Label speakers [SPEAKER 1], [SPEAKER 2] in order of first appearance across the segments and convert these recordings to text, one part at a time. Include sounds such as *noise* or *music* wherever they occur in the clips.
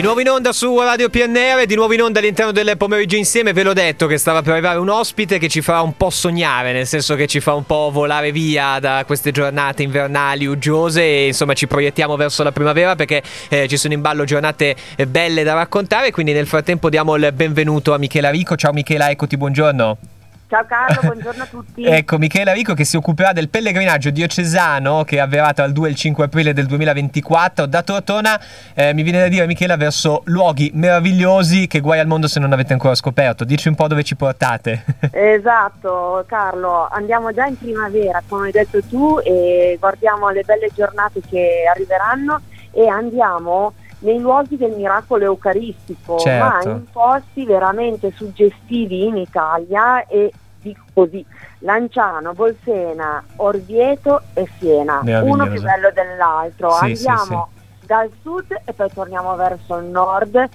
[SPEAKER 1] Di nuovo in onda su Radio PNR, di nuovo in onda all'interno del pomeriggio insieme, ve l'ho detto che stava per arrivare un ospite che ci farà un po' sognare, nel senso che ci fa un po' volare via da queste giornate invernali uggiose e insomma ci proiettiamo verso la primavera perché eh, ci sono in ballo giornate eh, belle da raccontare, quindi nel frattempo diamo il benvenuto a Michela Rico. Ciao Michela, eccoti, buongiorno.
[SPEAKER 2] Ciao Carlo, buongiorno a tutti.
[SPEAKER 1] ecco, Michela Rico che si occuperà del pellegrinaggio diocesano che avverrà tra il 2 e il 5 aprile del 2024 da Tortona, eh, mi viene da dire Michela, verso luoghi meravigliosi che guai al mondo se non avete ancora scoperto. Dici un po' dove ci portate. *laughs*
[SPEAKER 2] esatto, Carlo, andiamo già in primavera, come hai detto tu, e guardiamo le belle giornate che arriveranno e andiamo nei luoghi del miracolo eucaristico,
[SPEAKER 1] certo.
[SPEAKER 2] ma in posti veramente suggestivi in Italia e dico così, Lanciano, Bolsena, Orvieto e Siena, uno più bello dell'altro.
[SPEAKER 1] Sì,
[SPEAKER 2] Andiamo
[SPEAKER 1] sì, sì.
[SPEAKER 2] dal sud e poi torniamo verso il nord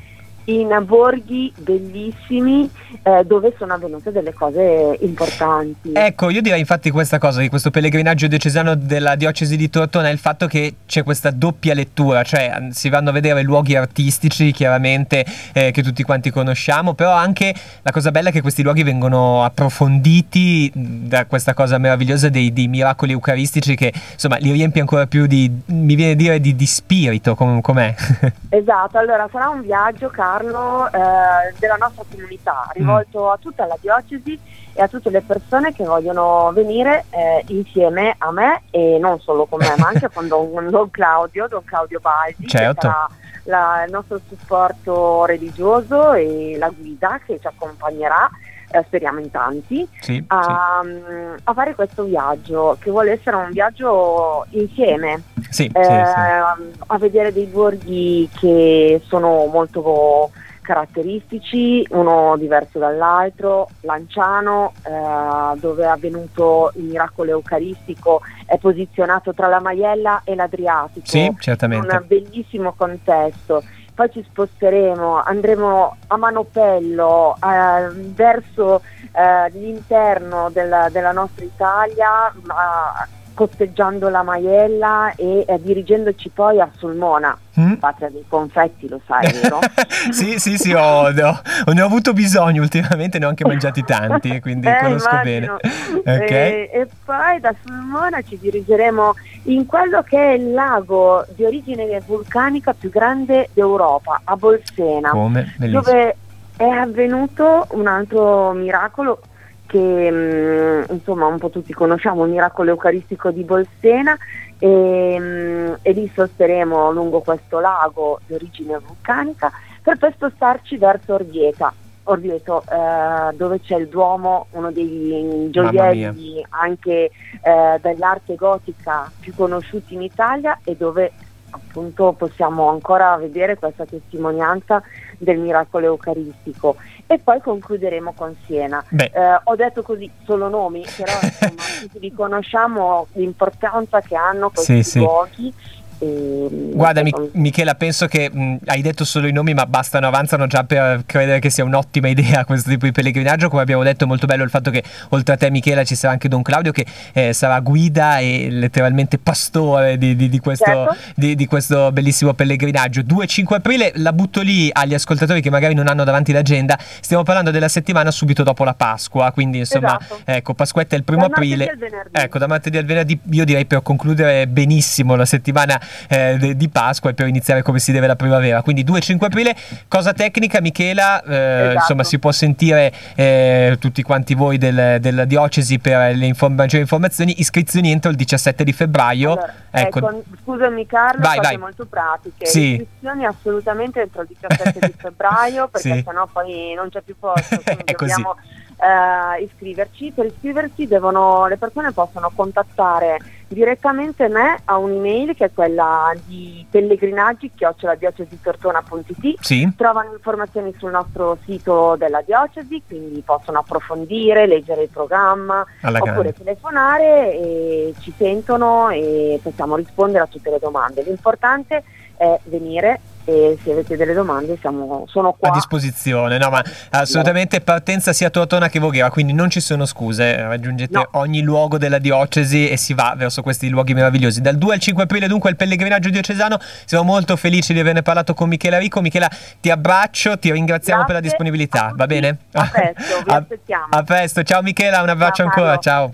[SPEAKER 2] in borghi bellissimi eh, dove sono avvenute delle cose importanti.
[SPEAKER 1] Ecco, io direi infatti questa cosa di questo pellegrinaggio diocesano della diocesi di Tortona è il fatto che c'è questa doppia lettura, cioè si vanno a vedere luoghi artistici chiaramente eh, che tutti quanti conosciamo, però anche la cosa bella è che questi luoghi vengono approfonditi da questa cosa meravigliosa dei, dei miracoli eucaristici che insomma li riempie ancora più di, mi viene a dire, di, di spirito, com- com'è? *laughs*
[SPEAKER 2] esatto, allora sarà un viaggio, Carlo, eh, della nostra comunità, rivolto mm. a tutta la diocesi e a tutte le persone che vogliono venire eh, insieme a me e non solo con me, ma anche *laughs* con Don, Don Claudio, Don Claudio Baldi,
[SPEAKER 1] certo.
[SPEAKER 2] che sarà la, il nostro supporto religioso e la guida che ci accompagnerà. Eh, speriamo in tanti,
[SPEAKER 1] sì,
[SPEAKER 2] a,
[SPEAKER 1] sì.
[SPEAKER 2] a, fare questo viaggio che vuole essere un viaggio insieme,
[SPEAKER 1] sì,
[SPEAKER 2] eh, a vedere dei borghi che sono molto caratteristici, uno diverso dall'altro, Lanciano eh, dove è avvenuto il miracolo eucaristico è posizionato tra la Maiella e l'Adriatico,
[SPEAKER 1] sì, certamente.
[SPEAKER 2] un bellissimo contesto. Poi ci sposteremo, andremo a Manopello eh, verso eh, l'interno della, della, nostra Italia, ma, costeggiando la Maiella e eh, dirigendoci poi a Sulmona, mm? patria dei confetti, lo sai, vero? *laughs*
[SPEAKER 1] sì, sì, sì, ho, ho, ne ho avuto bisogno ultimamente, ne ho anche mangiati tanti, quindi *laughs*
[SPEAKER 2] eh,
[SPEAKER 1] conosco
[SPEAKER 2] immagino.
[SPEAKER 1] bene. Okay.
[SPEAKER 2] E, e, poi da Sulmona ci dirigeremo in quello che è il lago di origine vulcanica più grande d'Europa, a Bolsena,
[SPEAKER 1] Come?
[SPEAKER 2] dove è avvenuto un altro miracolo che mh, insomma un po' tutti conosciamo, il miracolo eucaristico di Bolsena e, mh, e lì sosteremo lungo questo lago di origine vulcanica per poi spostarci verso Orvieta. Orvieto, eh, dove c'è il Duomo, uno dei gioielli anche eh, dell'arte gotica più conosciuti in Italia e dove appunto possiamo ancora vedere questa testimonianza del miracolo eucaristico e poi concluderemo con Siena. Eh, ho detto così solo nomi, però *laughs* insomma tutti li conosciamo l'importanza che hanno questi
[SPEAKER 1] sì,
[SPEAKER 2] luoghi.
[SPEAKER 1] Sì. Guarda Mi- Michela, penso che mh, hai detto solo i nomi ma bastano, avanzano già per credere che sia un'ottima *laughs* idea questo tipo di pellegrinaggio, come abbiamo detto è molto bello il fatto che oltre a te Michela ci sarà anche Don Claudio che eh, sarà guida e letteralmente pastore di, di, di, questo,
[SPEAKER 2] certo.
[SPEAKER 1] di, questo, bellissimo pellegrinaggio. 2-5 aprile la butto lì agli ascoltatori che magari non hanno davanti l'agenda, stiamo parlando della settimana subito dopo la Pasqua, quindi insomma
[SPEAKER 2] esatto.
[SPEAKER 1] ecco Pasquetta è il primo
[SPEAKER 2] da
[SPEAKER 1] aprile, ecco da martedì al venerdì io direi per concludere benissimo la settimana eh, de- di Pasqua e per iniziare come si deve la primavera. Quindi 2-5 aprile, cosa tecnica Michela, eh,
[SPEAKER 2] esatto.
[SPEAKER 1] insomma si può sentire eh, tutti quanti voi del, della diocesi per le inform- maggiori informazioni, iscrizioni entro il 17 di febbraio.
[SPEAKER 2] Allora,
[SPEAKER 1] ecco.
[SPEAKER 2] ecco, scusami Carlo,
[SPEAKER 1] vai,
[SPEAKER 2] cose
[SPEAKER 1] vai.
[SPEAKER 2] molto pratiche.
[SPEAKER 1] Sì.
[SPEAKER 2] Iscrizioni assolutamente entro il 17 di *laughs* febbraio perché
[SPEAKER 1] Sì.
[SPEAKER 2] sennò poi non c'è più posto, *laughs* quindi dobbiamo eh, iscriverci. Per iscriversi devono, le persone possono contattare direttamente me a un'email che è quella di pellegrinaggi chioccioladiocesitortona.it
[SPEAKER 1] Sì,
[SPEAKER 2] trovano informazioni sul nostro sito della diocesi, quindi possono approfondire, leggere il programma
[SPEAKER 1] alla
[SPEAKER 2] oppure
[SPEAKER 1] grande.
[SPEAKER 2] telefonare e ci sentono e possiamo rispondere a tutte le domande. L'importante è venire e se avete delle domande siamo, sono qua.
[SPEAKER 1] A disposizione, no ma assolutamente partenza sia Tortona che Voghera, quindi non ci sono scuse, raggiungete no. ogni luogo della diocesi e si va verso questi luoghi meravigliosi. Dal 2 al 5 aprile dunque il pellegrinaggio diocesano, siamo molto felici di averne parlato con Michela Rico. Michela ti abbraccio, ti ringraziamo Grazie. per la disponibilità, va bene?
[SPEAKER 2] A presto, vi *laughs* aspettiamo.
[SPEAKER 1] A presto, ciao Michela, un abbraccio ciao, ancora, ciao.